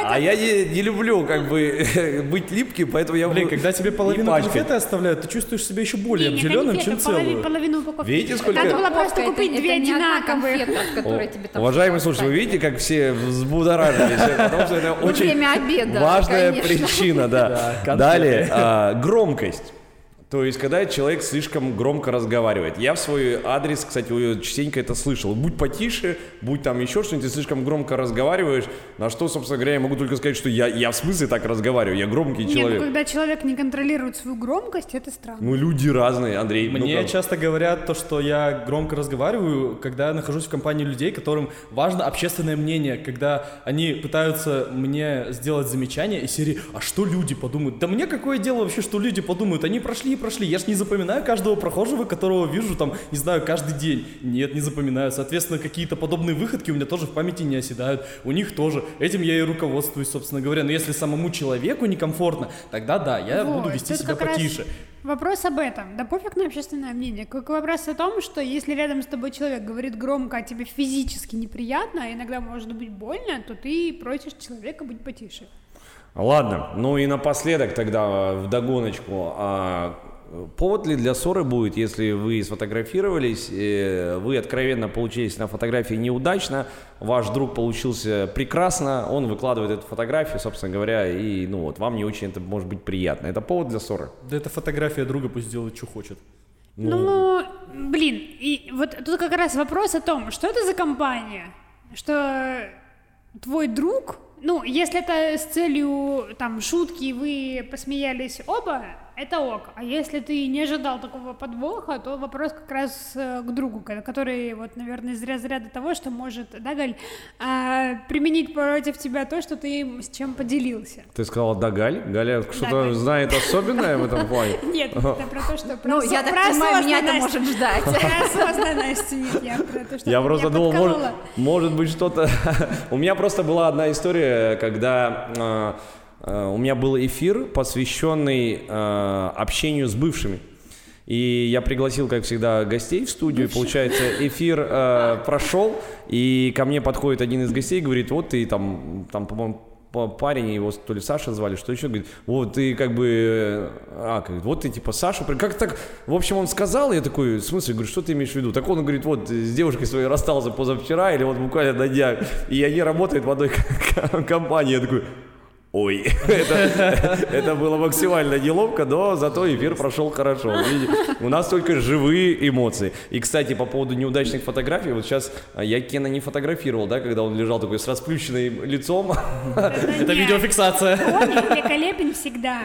этом. А я не, не люблю как бы быть липким, поэтому я Блин, когда тебе половину конфеты оставляют, ты чувствуешь себя еще более обделенным, конфеты, чем целую. половину упаковки. Видите, сколько- Надо было просто купить две одинаковые. Уважаемые слушатели, вы видите, как все взбудоражились, потому что это Ну, очень время обеда, важная конечно. причина, да. Да. Далее, а, громкость. То есть, когда человек слишком громко разговаривает. Я в свой адрес, кстати, частенько это слышал. Будь потише, будь там еще что-нибудь, ты слишком громко разговариваешь. На что, собственно говоря, я могу только сказать, что я, я в смысле так разговариваю, я громкий Нет, ну человек. когда человек не контролирует свою громкость, это странно. Ну, люди разные, Андрей. Мне ну-ка. часто говорят то, что я громко разговариваю, когда я нахожусь в компании людей, которым важно общественное мнение, когда они пытаются мне сделать замечание из серии «А что люди подумают?» Да мне какое дело вообще, что люди подумают? Они прошли и прошли. Я ж не запоминаю каждого прохожего, которого вижу там, не знаю, каждый день. Нет, не запоминаю. Соответственно, какие-то подобные выходки у меня тоже в памяти не оседают. У них тоже. Этим я и руководствуюсь, собственно говоря. Но если самому человеку некомфортно, тогда да, я Вот, буду вести себя потише. Вопрос об этом. Да пофиг на общественное мнение. Как вопрос о том, что если рядом с тобой человек говорит громко, а тебе физически неприятно, а иногда может быть больно, то ты просишь человека быть потише. Ладно, ну и напоследок тогда в догоночку. А, повод ли для ссоры будет, если вы сфотографировались, э, вы откровенно получились на фотографии неудачно, ваш друг получился прекрасно, он выкладывает эту фотографию, собственно говоря, и ну вот вам не очень это может быть приятно. Это повод для ссоры? Да это фотография друга, пусть делает, что хочет. Ну, блин, и вот тут как раз вопрос о том, что это за компания, что твой друг, ну, если это с целью там шутки, и вы посмеялись оба, это ок. А если ты не ожидал такого подвоха, то вопрос как раз э, к другу, ко- который вот, наверное, из разряда того, что может, да, Галь, а, применить против тебя то, что ты с чем поделился. Ты сказала, да, Галь? Галя что-то Галь. знает особенное в этом плане? Нет, это про то, что про Ну, я так понимаю, меня это может ждать. Про осознанность нет, я про то, что Я просто думал, может, быть что-то... У меня просто была одна история, когда э, у меня был эфир, посвященный э, общению с бывшими. И я пригласил, как всегда, гостей в студию. И, Получается, эфир э, прошел, и ко мне подходит один из гостей и говорит, вот ты там, там по-моему, па- парень, его то ли Саша звали, что еще, говорит, вот ты как бы, э, а, как, вот ты типа Саша, как так, в общем, он сказал, я такой, в смысле, говорю, что ты имеешь в виду? Так он говорит, вот с девушкой своей расстался позавчера, или вот буквально на днях, и они работают в одной компании, я такой, Ой, это, это было максимально неловко, но зато эфир прошел хорошо. Видите, У нас только живые эмоции. И, кстати, по поводу неудачных фотографий, вот сейчас а, я Кена не фотографировал, да, когда он лежал такой с расплющенным лицом. Это видеофиксация. Он великолепен всегда.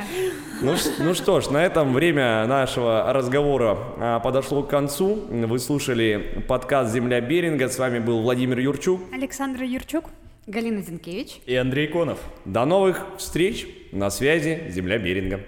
Ну, ну что ж, на этом время нашего разговора а, подошло к концу. Вы слушали подкаст «Земля Беринга». С вами был Владимир Юрчук. Александра Юрчук. Галина Зинкевич. И Андрей Конов. До новых встреч. На связи «Земля Беринга».